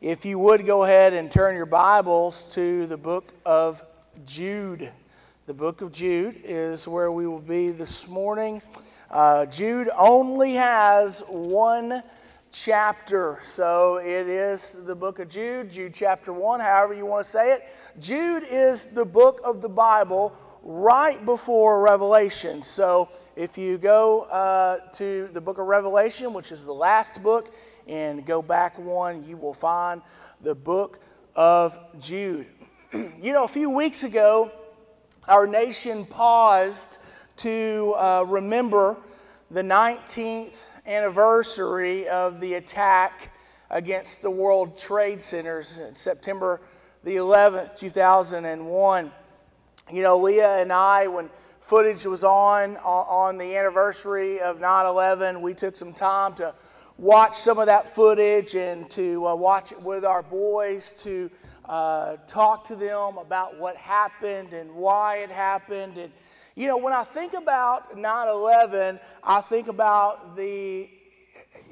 If you would go ahead and turn your Bibles to the book of Jude. The book of Jude is where we will be this morning. Uh, Jude only has one chapter, so it is the book of Jude, Jude chapter 1, however you want to say it. Jude is the book of the Bible right before Revelation. So if you go uh, to the book of Revelation, which is the last book, and go back one, you will find the book of Jude. you know, a few weeks ago, our nation paused to uh, remember the 19th anniversary of the attack against the World Trade Centers in September the 11th, 2001. You know, Leah and I, when footage was on on the anniversary of 9 11, we took some time to watch some of that footage and to uh, watch it with our boys, to uh, talk to them about what happened and why it happened. And, you know, when I think about 9 11, I think about the,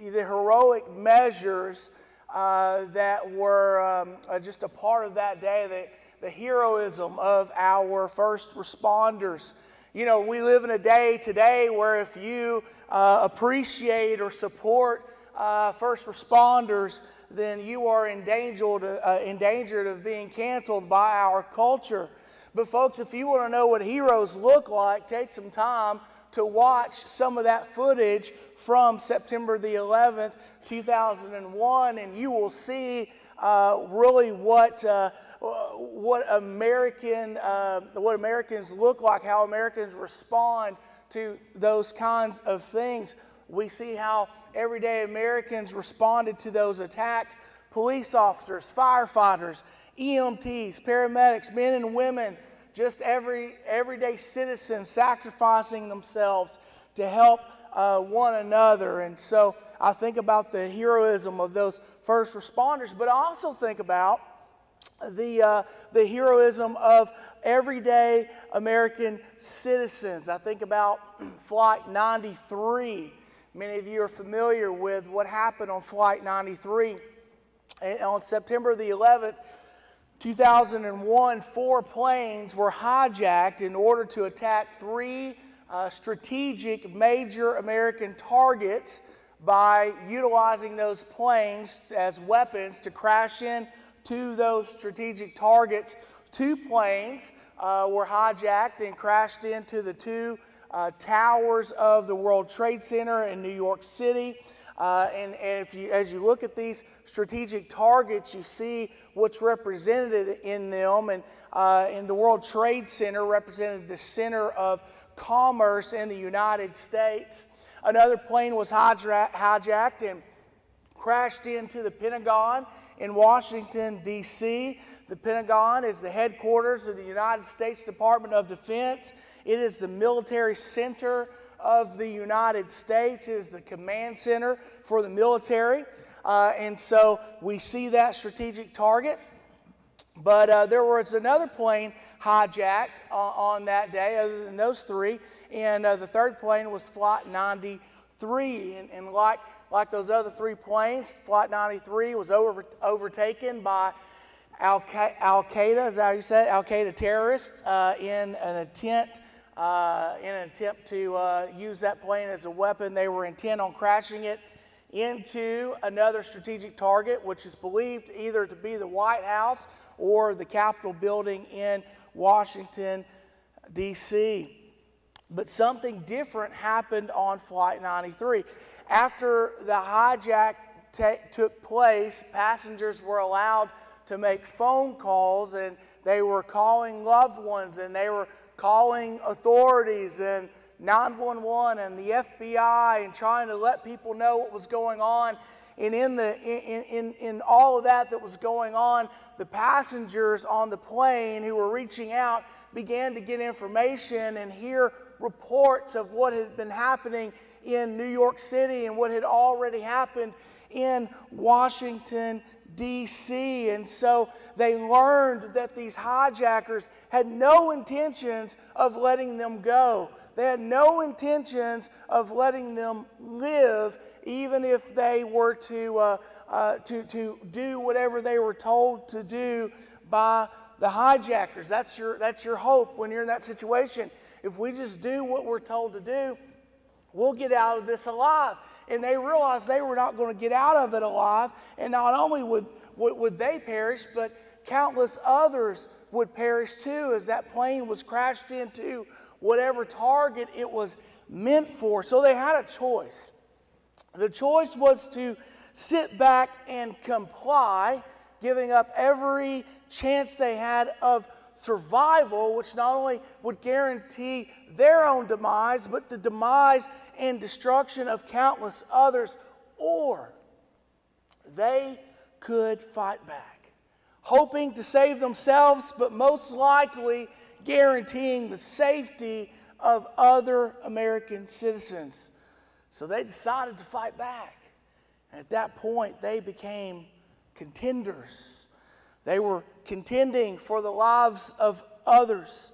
the heroic measures uh, that were um, uh, just a part of that day, the, the heroism of our first responders. You know, we live in a day today where if you uh, appreciate or support uh, first responders, then you are endangered, uh, endangered of being canceled by our culture. But, folks, if you want to know what heroes look like, take some time to watch some of that footage from September the 11th, 2001, and you will see uh, really what, uh, what, American, uh, what Americans look like, how Americans respond to those kinds of things. We see how everyday Americans responded to those attacks police officers, firefighters, EMTs, paramedics, men and women, just every everyday citizens sacrificing themselves to help uh, one another. And so I think about the heroism of those first responders, but I also think about the, uh, the heroism of everyday American citizens. I think about Flight 93 Many of you are familiar with what happened on Flight 93. And on September the 11th, 2001, four planes were hijacked in order to attack three uh, strategic major American targets by utilizing those planes as weapons to crash in to those strategic targets. Two planes uh, were hijacked and crashed into the two uh, towers of the World Trade Center in New York City. Uh, and, and if you, as you look at these strategic targets, you see what's represented in them. And uh, in the World Trade Center represented the center of commerce in the United States. Another plane was hijacked and crashed into the Pentagon in Washington, D.C. The Pentagon is the headquarters of the United States Department of Defense. It is the military center of the United States, it is the command center for the military. Uh, and so we see that strategic targets. But uh, there was another plane hijacked uh, on that day, other than those three. And uh, the third plane was Flight 93. And, and like, like those other three planes, Flight 93 was over, overtaken by Al Qaeda, is that how you say it? Al Qaeda terrorists uh, in an attempt uh, in an attempt to uh, use that plane as a weapon. They were intent on crashing it into another strategic target, which is believed either to be the White House or the Capitol building in Washington, D.C. But something different happened on Flight 93. After the hijack t- took place, passengers were allowed to make phone calls and they were calling loved ones and they were calling authorities and 911 and the FBI and trying to let people know what was going on. And in, the, in, in, in all of that that was going on, the passengers on the plane who were reaching out began to get information and hear reports of what had been happening in New York City and what had already happened in Washington, D.C. And so they learned that these hijackers had no intentions of letting them go. They had no intentions of letting them live, even if they were to uh, uh, to, to do whatever they were told to do by the hijackers. That's your, that's your hope when you're in that situation. If we just do what we're told to do, we'll get out of this alive. And they realized they were not going to get out of it alive. And not only would, would, they perish, but countless others would perish too as that plane was crashed into whatever target it was meant for. So they had a choice. The choice was to sit back and comply, giving up every chance they had of survival, which not only would guarantee their own demise, but the demise and destruction of countless others, or they could fight back, hoping to save themselves, but most likely guaranteeing the safety of other American citizens. So they decided to fight back. And at that point, they became contenders. They were contending for the lives of others.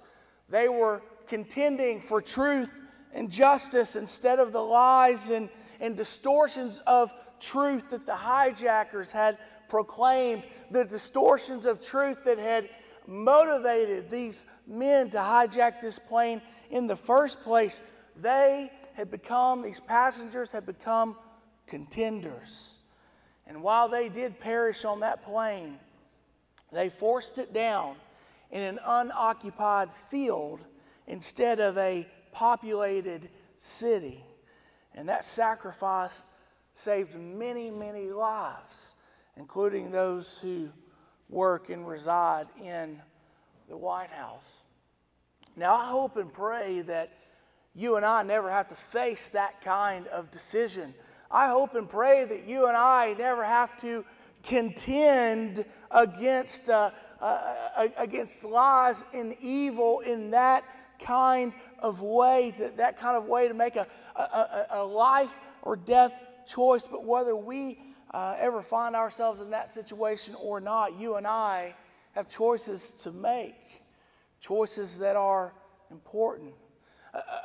They were contending for truth and justice instead of the lies and, and distortions of truth that the hijackers had proclaimed, the distortions of truth that had motivated these men to hijack this plane in the first place. They had become, these passengers had become contenders. And while they did perish on that plane, they forced it down in an unoccupied field instead of a populated city. And that sacrifice saved many, many lives, including those who work and reside in the White House. Now, I hope and pray that you and I never have to face that kind of decision. I hope and pray that you and I never have to contend against, uh, uh, uh against lies and evil in that kind of way, to, that kind of way to make a, a, a life or death choice. But whether we uh, ever find ourselves in that situation or not, you and I have choices to make, choices that are important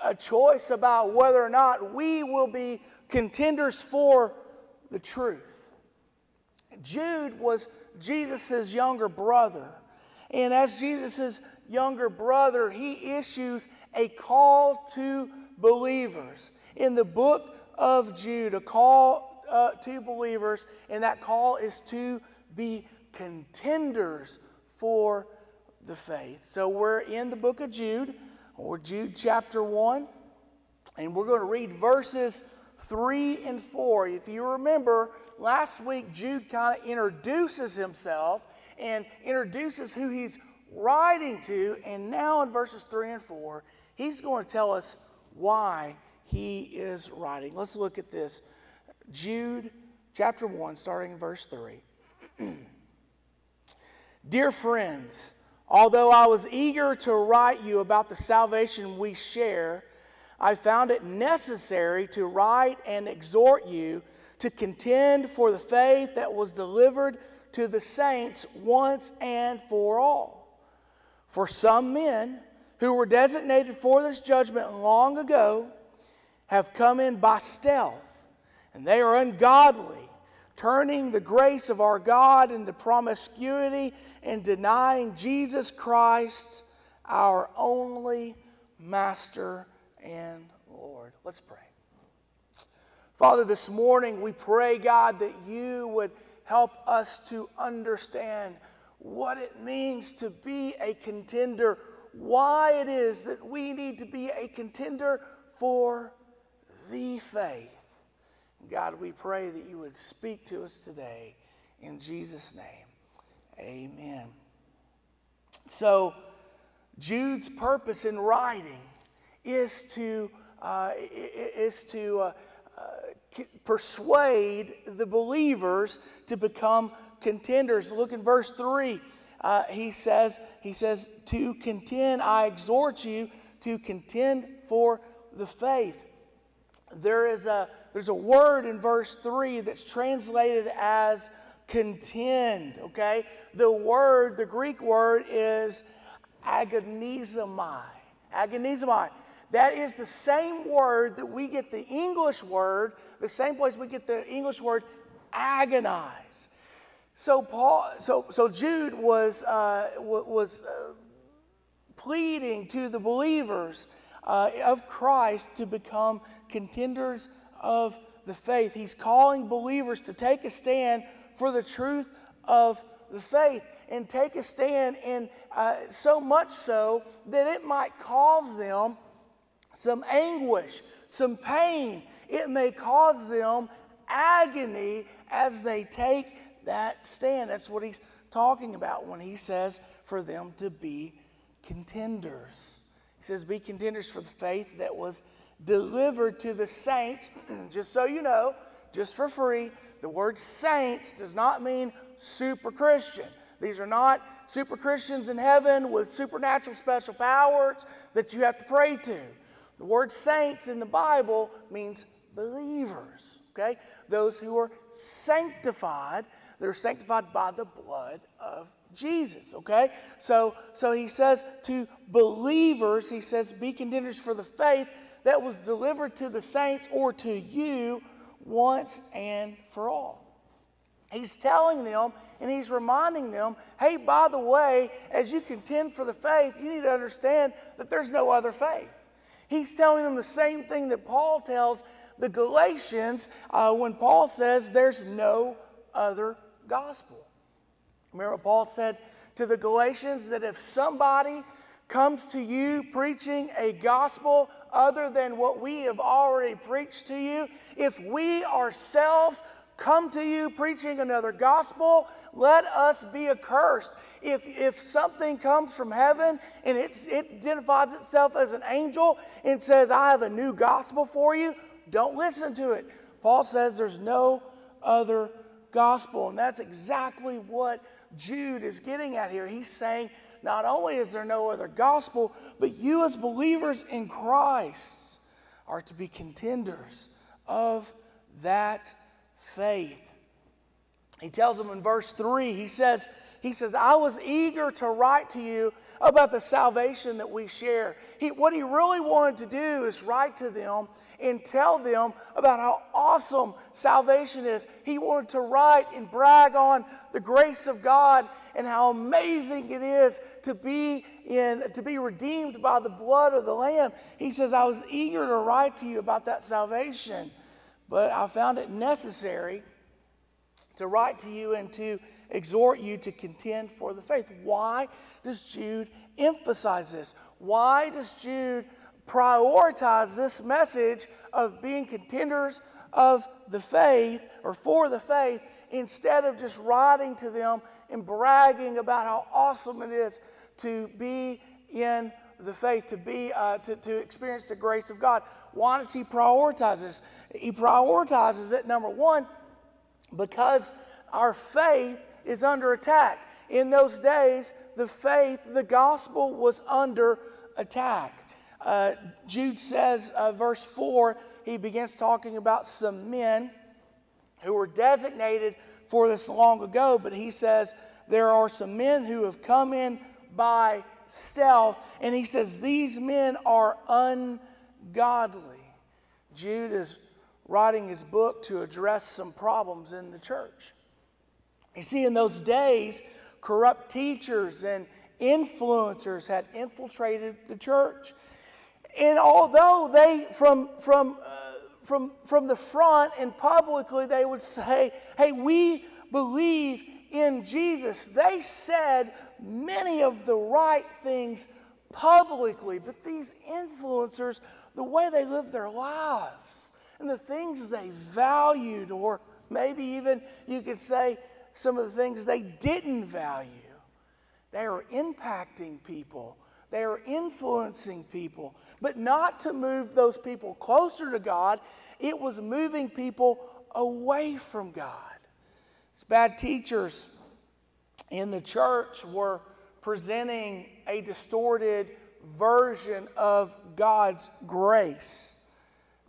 a choice about whether or not we will be contenders for the truth. Jude was Jesus' younger brother. And as Jesus' younger brother, he issues a call to believers. In the book of Jude, a call uh, to believers, and that call is to be contenders for the faith. So we're in the book of Jude or Jude chapter 1, and we're going to read verses 3 and 4. If you remember, last week Jude kind of introduces himself and introduces who he's writing to, and now in verses 3 and 4, he's going to tell us why he is writing. Let's look at this. Jude chapter 1, starting in verse 3. Dear friends, Although I was eager to write you about the salvation we share, I found it necessary to write and exhort you to contend for the faith that was delivered to the saints once and for all. For some men who were designated for this judgment long ago have come in by stealth, and they are ungodly turning the grace of our God into promiscuity and denying Jesus Christ, our only Master and Lord. Let's pray. Father, this morning we pray, God, that you would help us to understand what it means to be a contender, why it is that we need to be a contender for the faith. God, we pray that you would speak to us today. In Jesus' name, amen. So, Jude's purpose in writing is to, uh, is to uh, persuade the believers to become contenders. Look in verse 3. Uh, he says, he says, to contend, I exhort you to contend for the faith. There is a there's a word in verse 3 that's translated as contend, okay? The word, the Greek word is agonizomai. Agonizomai. That is the same word that we get the English word, the same place we get the English word agonize. So Paul, so so Jude was uh, was uh, pleading to the believers uh, of Christ to become contenders of the faith. He's calling believers to take a stand for the truth of the faith and take a stand, and uh, so much so that it might cause them some anguish, some pain. It may cause them agony as they take that stand. That's what he's talking about when he says for them to be contenders. He says, Be contenders for the faith that was delivered to the saints. just so you know, just for free, the word saints does not mean super Christian. These are not super Christians in heaven with supernatural special powers that you have to pray to. The word saints in the Bible means believers, okay? Those who are sanctified, they're sanctified by the blood of Jesus, okay? So so he says to believers, he says be contenders for the faith that was delivered to the saints or to you once and for all. He's telling them and he's reminding them hey, by the way, as you contend for the faith, you need to understand that there's no other faith. He's telling them the same thing that Paul tells the Galatians uh, when Paul says there's no other gospel. Remember Paul said to the Galatians that if somebody comes to you preaching a gospel other than what we have already preached to you, if we ourselves come to you preaching another gospel, let us be accursed. If, if something comes from heaven and it identifies itself as an angel and says, I have a new gospel for you, don't listen to it. Paul says there's no other gospel. And that's exactly what Jude is getting at here. He's saying, not only is there no other gospel, but you as believers in Christ are to be contenders of that faith. He tells them in verse 3, he says, he says, I was eager to write to you about the salvation that we share. He, what he really wanted to do is write to them and tell them about how awesome salvation is. He wanted to write and brag on the grace of God and how amazing it is to be in to be redeemed by the blood of the lamb. He says, "I was eager to write to you about that salvation, but I found it necessary to write to you and to exhort you to contend for the faith." Why does Jude emphasize this? Why does Jude prioritize this message of being contenders of the faith or for the faith instead of just writing to them and bragging about how awesome it is to be in the faith, to be uh, to, to experience the grace of God. Why does he prioritize this? He prioritizes it number one because our faith is under attack. In those days, the faith, the gospel was under attack. Uh, Jude says, uh, verse 4, he begins talking about some men who were designated for this long ago, but he says there are some men who have come in by stealth, and he says these men are ungodly. Jude is writing his book to address some problems in the church. You see, in those days, corrupt teachers and influencers had infiltrated the church. And although they, from, from, uh, from, from the front and publicly, they would say, hey, we believe in Jesus, they said many of the right things publicly. But these influencers, the way they lived their lives and the things they valued, or maybe even you could say some of the things they didn't value, they are impacting people they are influencing people, but not to move those people closer to God. It was moving people away from God. It's bad teachers in the church were presenting a distorted version of God's grace.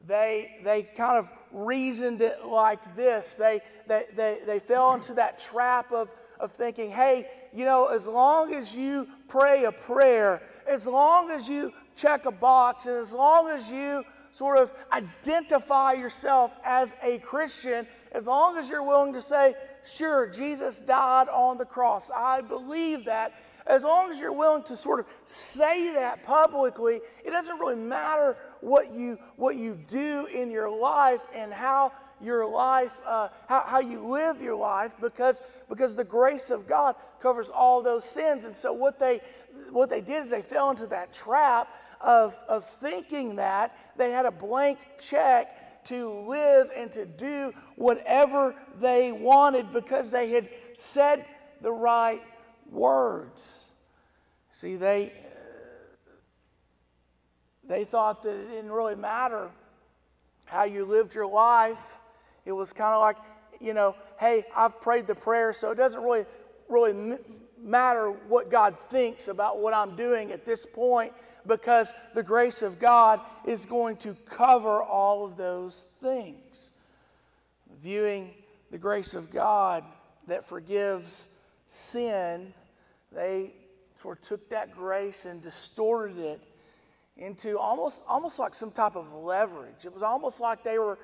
They, they kind of reasoned it like this. They, they, they, they fell into that trap of, of thinking, hey, you know, as long as you pray a prayer, as long as you check a box and as long as you sort of identify yourself as a Christian, as long as you're willing to say, sure, Jesus died on the cross, I believe that, as long as you're willing to sort of say that publicly, it doesn't really matter what you, what you do in your life and how your life, uh, how, how you live your life, because, because the grace of God covers all those sins. And so what they, what they did is they fell into that trap of, of thinking that they had a blank check to live and to do whatever they wanted because they had said the right words. See, they, they thought that it didn't really matter how you lived your life. It was kind of like, you know, hey, I've prayed the prayer, so it doesn't really, really matter what God thinks about what I'm doing at this point because the grace of God is going to cover all of those things. Viewing the grace of God that forgives sin, they sort of took that grace and distorted it into almost, almost like some type of leverage. It was almost like they were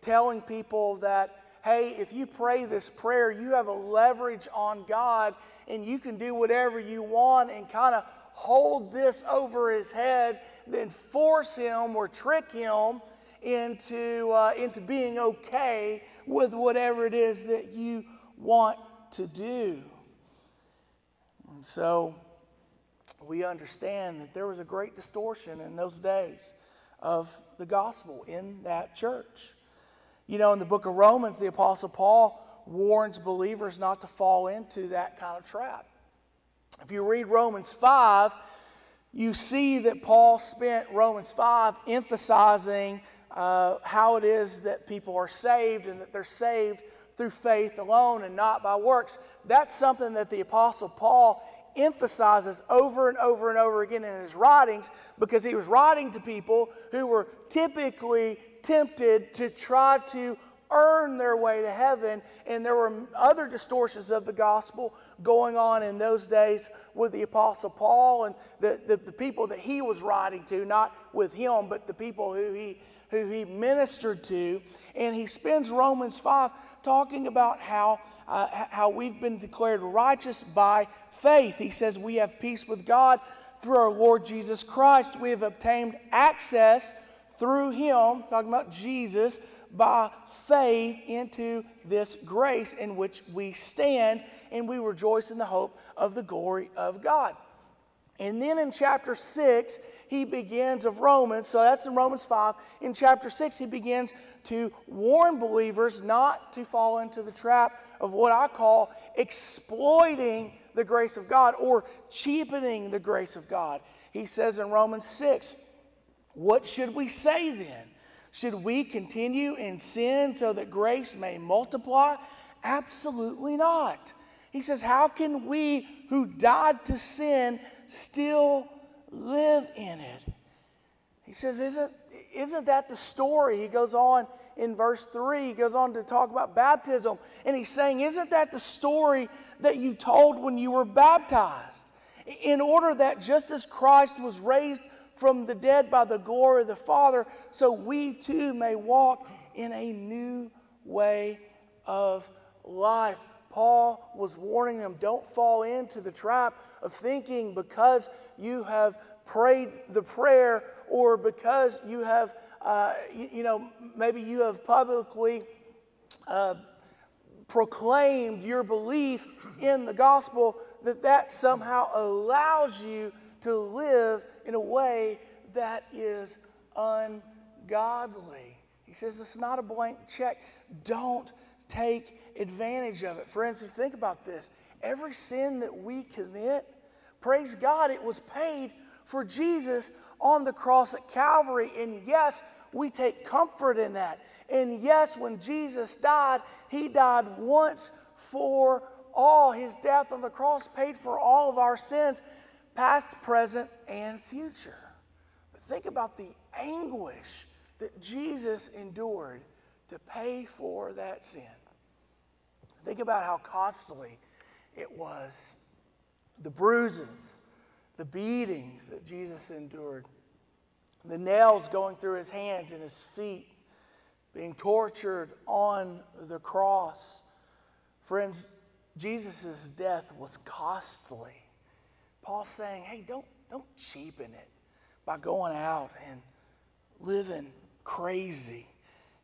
telling people that, hey, if you pray this prayer, you have a leverage on God and you can do whatever you want and kind of hold this over his head, then force him or trick him into, uh, into being okay with whatever it is that you want to do. And so we understand that there was a great distortion in those days of the gospel in that church. You know, in the book of Romans, the Apostle Paul warns believers not to fall into that kind of trap. If you read Romans 5, you see that Paul spent Romans 5 emphasizing uh, how it is that people are saved and that they're saved through faith alone and not by works. That's something that the Apostle Paul emphasizes over and over and over again in his writings because he was writing to people who were typically tempted to try to earn their way to heaven. And there were other distortions of the gospel going on in those days with the Apostle Paul and the, the, the, people that he was writing to, not with him, but the people who he, who he ministered to. And he spends Romans 5 talking about how, uh, how we've been declared righteous by faith. He says, We have peace with God through our Lord Jesus Christ. We have obtained access through him, talking about Jesus, by faith into this grace in which we stand, and we rejoice in the hope of the glory of God. And then in chapter 6, he begins of Romans, so that's in Romans 5. In chapter 6, he begins to warn believers not to fall into the trap of what I call exploiting the grace of God or cheapening the grace of God. He says in Romans 6, What should we say then? Should we continue in sin so that grace may multiply? Absolutely not. He says, How can we who died to sin still live in it? He says, Isn't, isn't that the story? He goes on in verse 3, he goes on to talk about baptism. And he's saying, Isn't that the story that you told when you were baptized? In order that just as Christ was raised from the dead by the glory of the Father, so we too may walk in a new way of life. Paul was warning them don't fall into the trap of thinking because you have prayed the prayer or because you have, uh, you, you, know, maybe you have publicly uh, proclaimed your belief in the gospel, that that somehow allows you to live in a way that is ungodly. He says it's not a blank check. Don't take advantage of it. Friends, you think about this. Every sin that we commit, praise God, it was paid for Jesus on the cross at Calvary. And yes, we take comfort in that. And yes, when Jesus died, he died once for all. His death on the cross paid for all of our sins past, present, and future. But think about the anguish that Jesus endured to pay for that sin. Think about how costly it was. The bruises, the beatings that Jesus endured, the nails going through his hands and his feet being tortured on the cross. Friends, Jesus' death was costly. Paul's saying, hey, don't, don't cheapen it by going out and living crazy.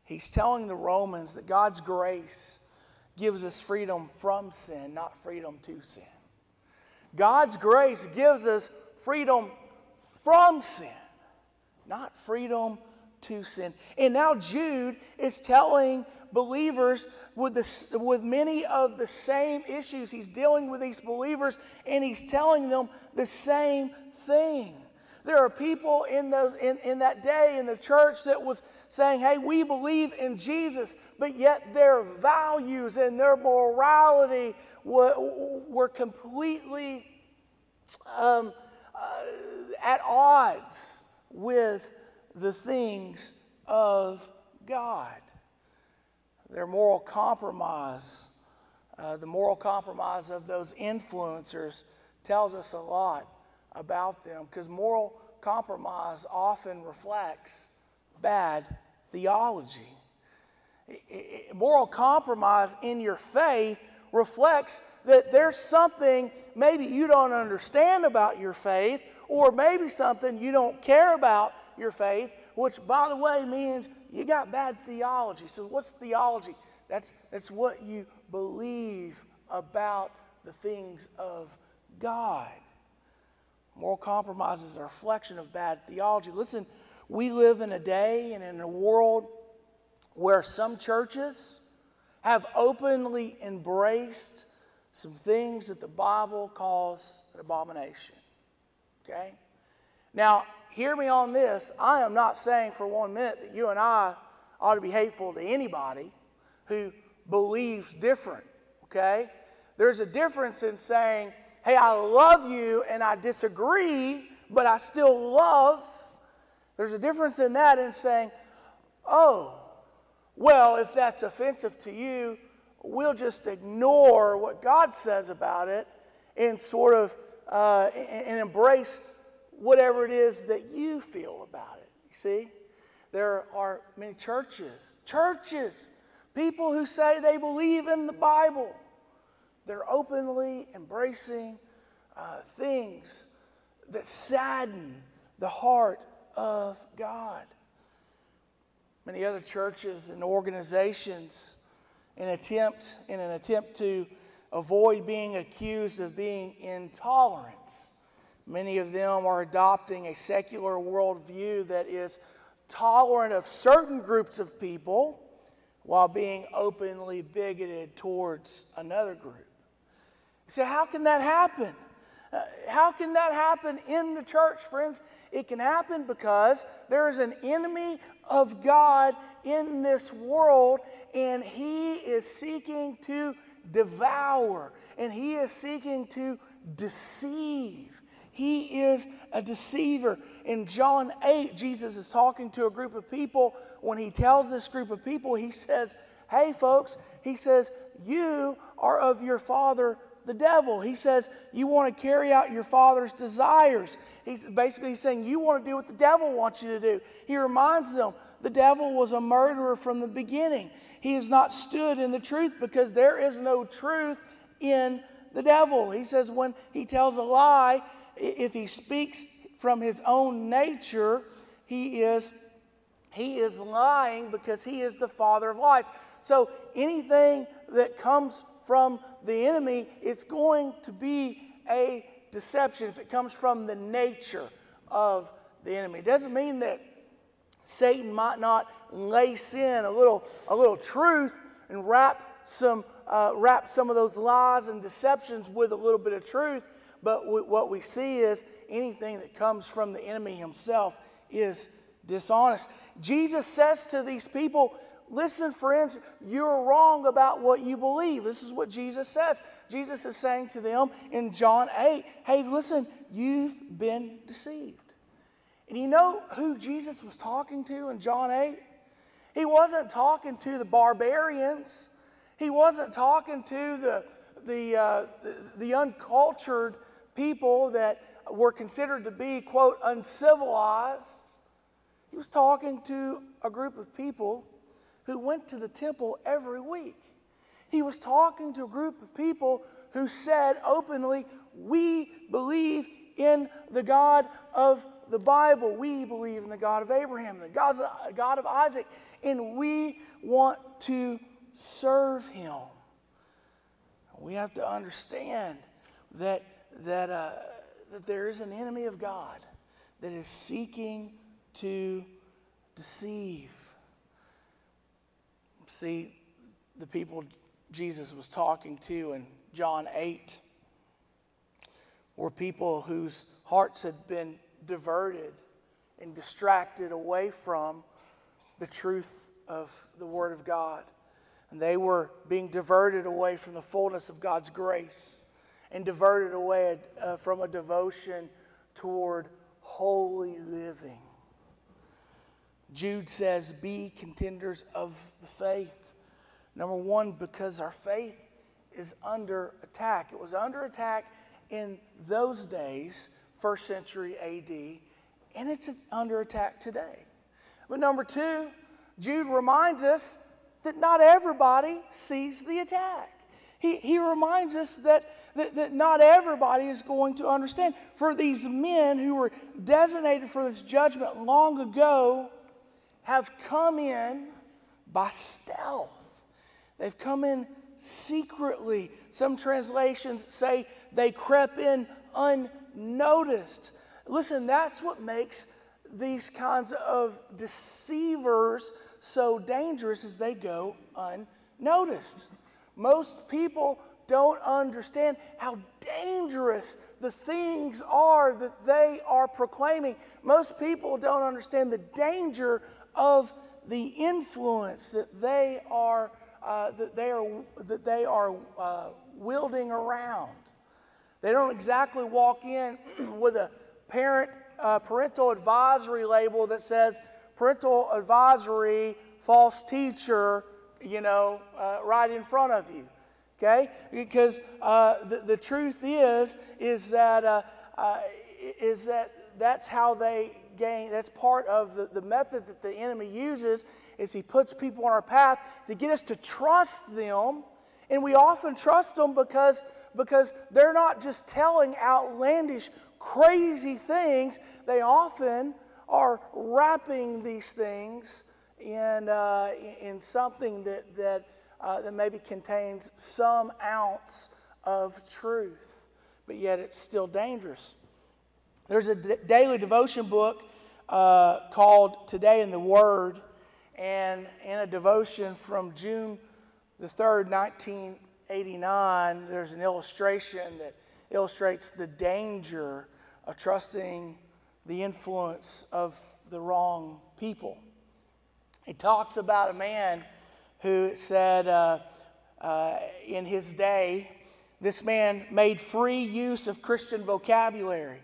He's telling the Romans that God's grace gives us freedom from sin, not freedom to sin. God's grace gives us freedom from sin, not freedom to sin. And now Jude is telling believers with, with many of the same issues. He's dealing with these believers and he's telling them the same thing. There are people in, those, in, in that day in the church that was saying, hey, we believe in Jesus, but yet their values and their morality were, completely um, uh, at odds with the things of God. Their moral compromise, uh, the moral compromise of those influencers, tells us a lot about them because moral compromise often reflects bad theology. Moral compromise in your faith reflects that there's something maybe you don't understand about your faith, or maybe something you don't care about your faith, which, by the way, means you got bad theology. So, what's theology? That's, that's what you believe about the things of God. Moral compromise is a reflection of bad theology. Listen, we live in a day and in a world where some churches have openly embraced some things that the Bible calls an abomination. Okay? Now, hear me on this. I am not saying for one minute that you and I ought to be hateful to anybody who believes different. Okay? There's a difference in saying, hey, I love you and I disagree, but I still love. There's a difference in that in saying, oh, well, if that's offensive to you, we'll just ignore what God says about it and sort of uh, and embrace whatever it is that you feel about it. You see, there are many churches, churches, people who say they believe in the Bible they're openly embracing uh, things that sadden the heart of God. Many other churches and organizations, in attempt in an attempt to avoid being accused of being intolerant, many of them are adopting a secular worldview that is tolerant of certain groups of people while being openly bigoted towards another group. Say, how can that happen? Uh, how can that happen in the church, friends? It can happen because there is an enemy of God in this world, and he is seeking to devour, and he is seeking to deceive. He is a deceiver. In John 8, Jesus is talking to a group of people. When he tells this group of people, he says, Hey, folks, he says, You are of your father the devil. He says, You want to carry out your father's desires. He's basically saying, You want to do what the devil wants you to do. He reminds them, The devil was a murderer from the beginning. He has not stood in the truth because there is no truth in the devil. He says, When he tells a lie, if he speaks from his own nature, he is. He is lying because he is the father of lies. So anything that comes from the enemy, it's going to be a deception if it comes from the nature of the enemy. It doesn't mean that Satan might not lace in a little, a little truth and wrap some, uh, wrap some of those lies and deceptions with a little bit of truth. But what we see is anything that comes from the enemy himself is dishonest. Jesus says to these people, Listen, friends, you're wrong about what you believe. This is what Jesus says. Jesus is saying to them in John 8, hey, listen, you've been deceived. And you know who Jesus was talking to in John 8? He wasn't talking to the barbarians. He wasn't talking to the, the, uh, the, the uncultured people that were considered to be, quote, uncivilized. He was talking to a group of people who went to the temple every week. He was talking to a group of people who said openly, We believe in the God of the Bible. We believe in the God of Abraham, the God of Isaac, and we want to serve him. We have to understand that, that, uh, that there is an enemy of God that is seeking to deceive. See, the people Jesus was talking to in John 8 were people whose hearts had been diverted and distracted away from the truth of the Word of God. And they were being diverted away from the fullness of God's grace and diverted away uh, from a devotion toward holy living. Jude says, Be contenders of the faith. Number one, because our faith is under attack. It was under attack in those days, first century AD, and it's under attack today. But number two, Jude reminds us that not everybody sees the attack. He, he reminds us that, that, that not everybody is going to understand. For these men who were designated for this judgment long ago have come in by stealth. They've come in secretly. Some translations say they crept in unnoticed. Listen, that's what makes these kinds of deceivers so dangerous as they go unnoticed. Most people don't understand how dangerous the things are that they are proclaiming. Most people don't understand the danger of the influence that they are uh, that they are that they are uh, wielding around. They don't exactly walk in with a parent uh, parental advisory label that says parental advisory false teacher, you know, uh, right in front of you. Okay, because uh, the, the truth is is that uh, is that that's how they gain. That's part of the, the method that the enemy uses is he puts people on our path to get us to trust them. And we often trust them because, because they're not just telling outlandish, crazy things. They often are wrapping these things in, uh, in something that, that, uh, that maybe contains some ounce of truth, but yet it's still dangerous. There's a d- daily devotion book uh, called Today in the Word and in a devotion from June the 3rd, 1989, there's an illustration that illustrates the danger of trusting the influence of the wrong people. It talks about a man who said uh, uh, in his day, this man made free use of Christian vocabulary.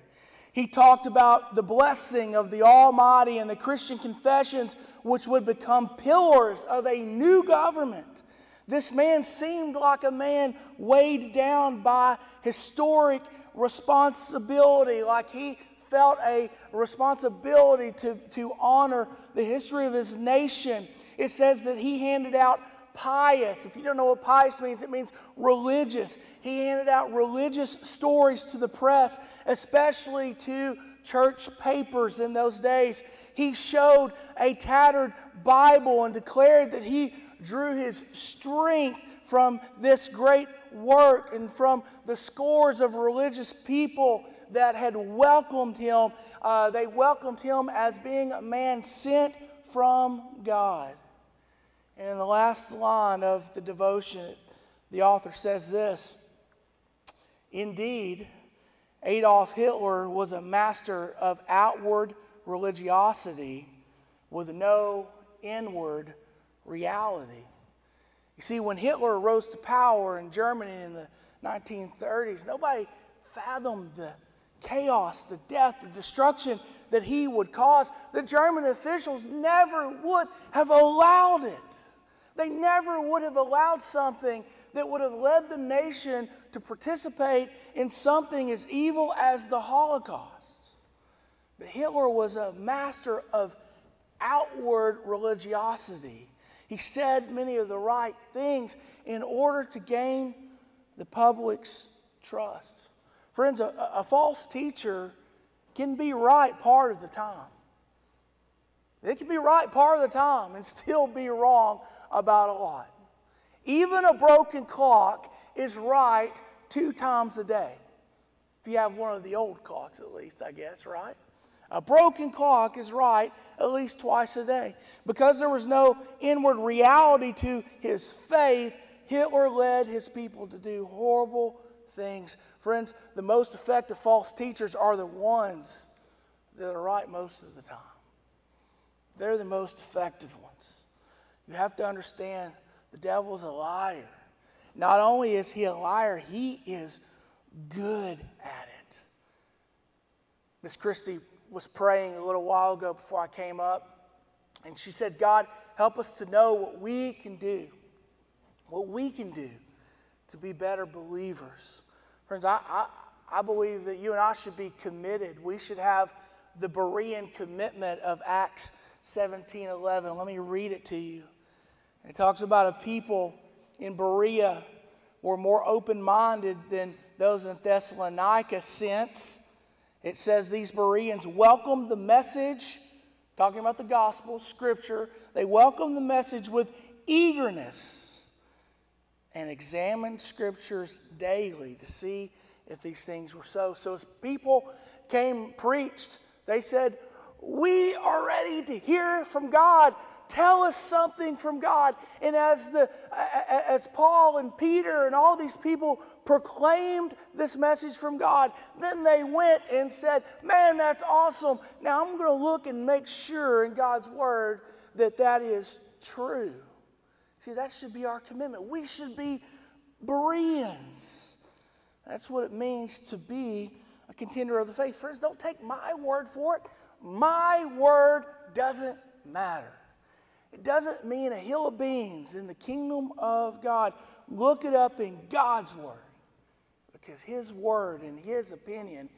He talked about the blessing of the Almighty and the Christian confessions which would become pillars of a new government. This man seemed like a man weighed down by historic responsibility, like he felt a responsibility to, to honor the history of his nation. It says that he handed out pious. If you don't know what pious means, it means religious. He handed out religious stories to the press, especially to church papers in those days he showed a tattered Bible and declared that he drew his strength from this great work and from the scores of religious people that had welcomed him. Uh, they welcomed him as being a man sent from God. And in the last line of the devotion, the author says this Indeed, Adolf Hitler was a master of outward religiosity with no inward reality. You see, when Hitler rose to power in Germany in the 1930s, nobody fathomed the chaos, the death, the destruction that he would cause. The German officials never would have allowed it. They never would have allowed something that would have led the nation to participate in something as evil as the Holocaust. But Hitler was a master of outward religiosity. He said many of the right things in order to gain the public's trust. Friends, a, a false teacher can be right part of the time. They can be right part of the time and still be wrong about a lot. Even a broken clock is right two times a day. If you have one of the old clocks, at least, I guess, right? A broken clock is right at least twice a day. Because there was no inward reality to his faith, Hitler led his people to do horrible things. Friends, the most effective false teachers are the ones that are right most of the time. They're the most effective ones. You have to understand the devil's a liar. Not only is he a liar, he is good at it. Miss Christie was praying a little while ago before I came up, and she said, God, help us to know what we can do, what we can do to be better believers. Friends, I, I, I believe that you and I should be committed. We should have the Berean commitment of Acts 17 11. Let me read it to you. It talks about a people in Berea were more open minded than those in Thessalonica, since it says these Bereans welcomed the message, talking about the gospel, scripture, they welcomed the message with eagerness and examined scriptures daily to see if these things were so. So as people came preached, they said, We are ready to hear from God. Tell us something from God. And as, the, as Paul and Peter and all these people proclaimed this message from God, then they went and said, Man, that's awesome. Now I'm going to look and make sure in God's word that that is true. See, that should be our commitment. We should be Bereans. That's what it means to be a contender of the faith. Friends, don't take my word for it. My word doesn't matter. It doesn't mean a hill of beans in the kingdom of God. Look it up in God's Word because His Word and His opinion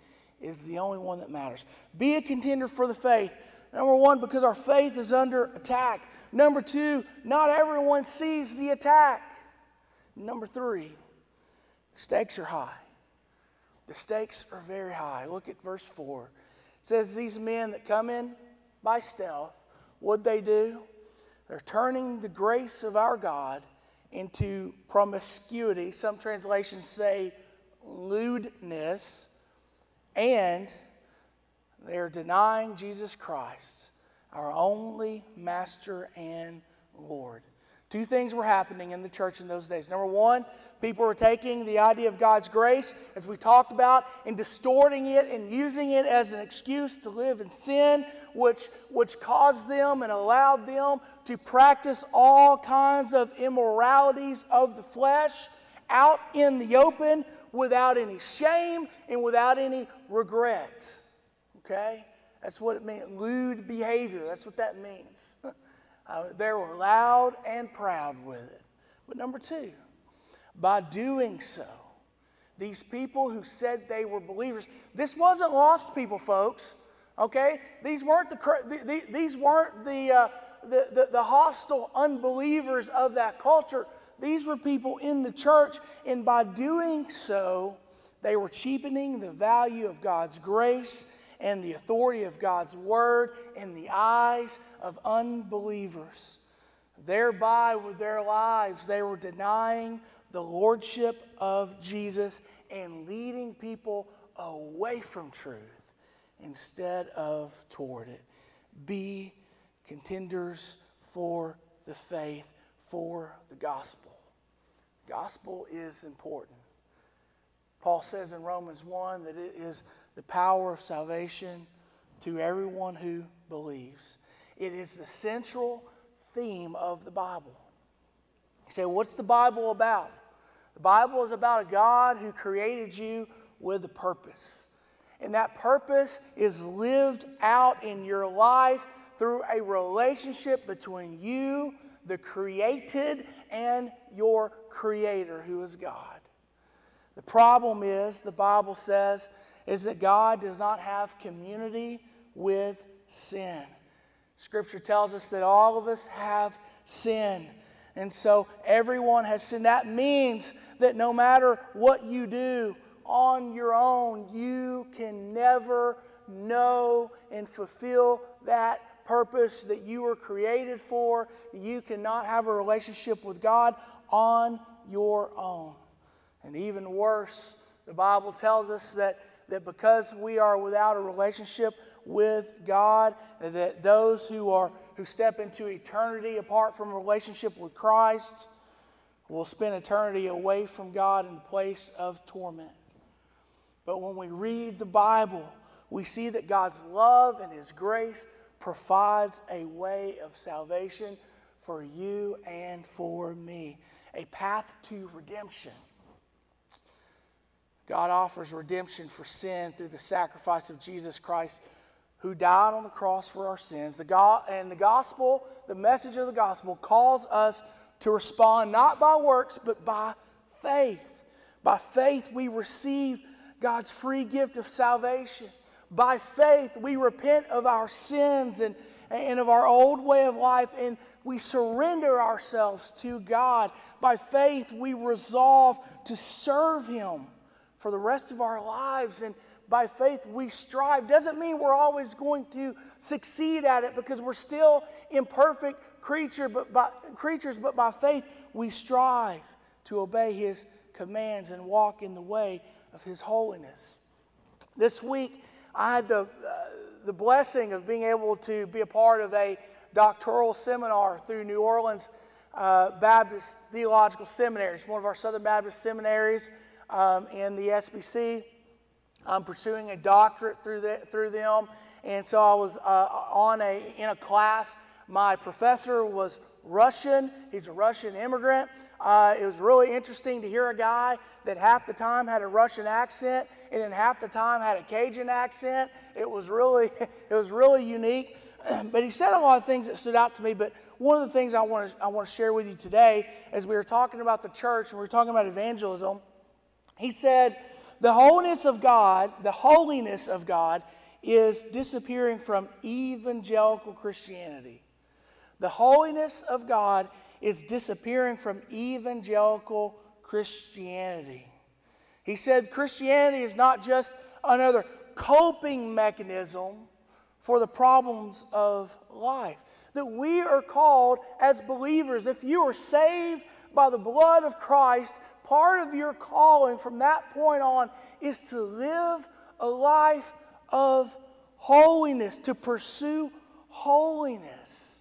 is the only one that matters. Be a contender for the faith. Number one, because our faith is under attack. Number two, not everyone sees the attack. Number three, the stakes are high. The stakes are very high. Look at verse 4. It says, These men that come in by stealth, what they do? They're turning the grace of our God into promiscuity. Some translations say lewdness. And they're denying Jesus Christ, our only master and Lord. Two things were happening in the church in those days. Number one, people were taking the idea of God's grace, as we talked about, and distorting it and using it as an excuse to live in sin, which, which caused them and allowed them to practice all kinds of immoralities of the flesh out in the open without any shame and without any regret. Okay? That's what it meant. Lewd behavior. That's what that means. Uh, they were loud and proud with it. But number two, by doing so, these people who said they were believers, this wasn't lost people, folks. Okay, these weren't the these weren't the, uh, the, the the hostile unbelievers of that culture. These were people in the church, and by doing so, they were cheapening the value of God's grace and the authority of God's word in the eyes of unbelievers. Thereby, with their lives, they were denying the lordship of Jesus and leading people away from truth instead of toward it. Be contenders for the faith, for the gospel. Gospel is important. Paul says in Romans 1 that it is the power of salvation to everyone who believes. It is the central theme of the Bible. You say, what's the Bible about? The Bible is about a God who created you with a purpose. And that purpose is lived out in your life through a relationship between you, the created, and your Creator, who is God. The problem is, the Bible says, is that God does not have community with sin. Scripture tells us that all of us have sin. And so everyone has sinned. That means that no matter what you do on your own, you can never know and fulfill that purpose that you were created for. You cannot have a relationship with God on your own. And even worse, the Bible tells us that, that because we are without a relationship with God, that those who are who step into eternity apart from a relationship with Christ will spend eternity away from God in the place of torment. But when we read the Bible, we see that God's love and His grace provides a way of salvation for you and for me, a path to redemption. God offers redemption for sin through the sacrifice of Jesus Christ, who died on the cross for our sins. The go- and the gospel, the message of the gospel, calls us to respond not by works, but by faith. By faith, we receive God's free gift of salvation. By faith, we repent of our sins and, and of our old way of life, and we surrender ourselves to God. By faith, we resolve to serve Him for the rest of our lives. And by faith, we strive. Doesn't mean we're always going to succeed at it because we're still imperfect creature, but by, creatures, but by faith, we strive to obey His commands and walk in the way of His holiness. This week, I had the, uh, the blessing of being able to be a part of a doctoral seminar through New Orleans uh, Baptist Theological Seminary. It's one of our Southern Baptist seminaries um, in the SBC. I'm pursuing a doctorate through, the, through them. And so I was uh, on a, in a class. My professor was Russian. He's a Russian immigrant. Uh, it was really interesting to hear a guy that half the time had a Russian accent and then half the time had a Cajun accent. It was really, it was really unique. but he said a lot of things that stood out to me. But one of the things I want to I want to share with you today, as we were talking about the church and we were talking about evangelism, he said, "The holiness of God, the holiness of God, is disappearing from evangelical Christianity. The holiness of God is disappearing from evangelical Christianity. He said Christianity is not just another coping mechanism for the problems of life. That we are called as believers, if you are saved by the blood of Christ, part of your calling from that point on is to live a life of holiness, to pursue holiness.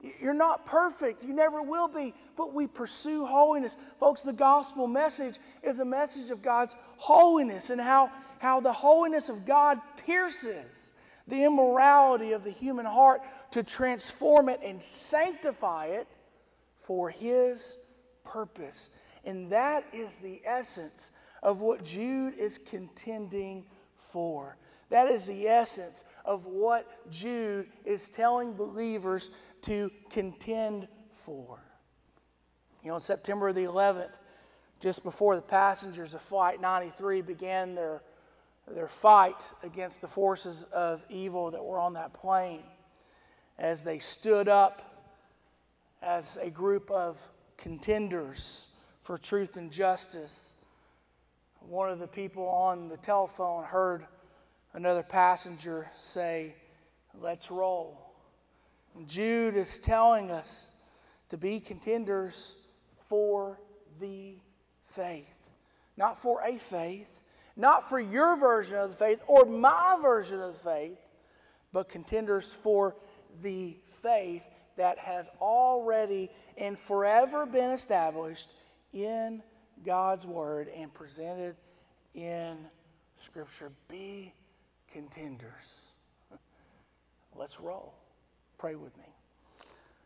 You're not perfect. You never will be. But we pursue holiness. Folks, the gospel message is a message of God's holiness and how, how the holiness of God pierces the immorality of the human heart to transform it and sanctify it for His purpose. And that is the essence of what Jude is contending for. That is the essence of what Jude is telling believers to contend for. You know, on September the 11th, just before the passengers of Flight 93 began their, their fight against the forces of evil that were on that plane, as they stood up as a group of contenders for truth and justice, one of the people on the telephone heard another passenger say, Let's roll. Jude is telling us to be contenders for the faith. Not for a faith, not for your version of the faith or my version of the faith, but contenders for the faith that has already and forever been established in God's Word and presented in Scripture. Be contenders. Let's roll. Pray with me.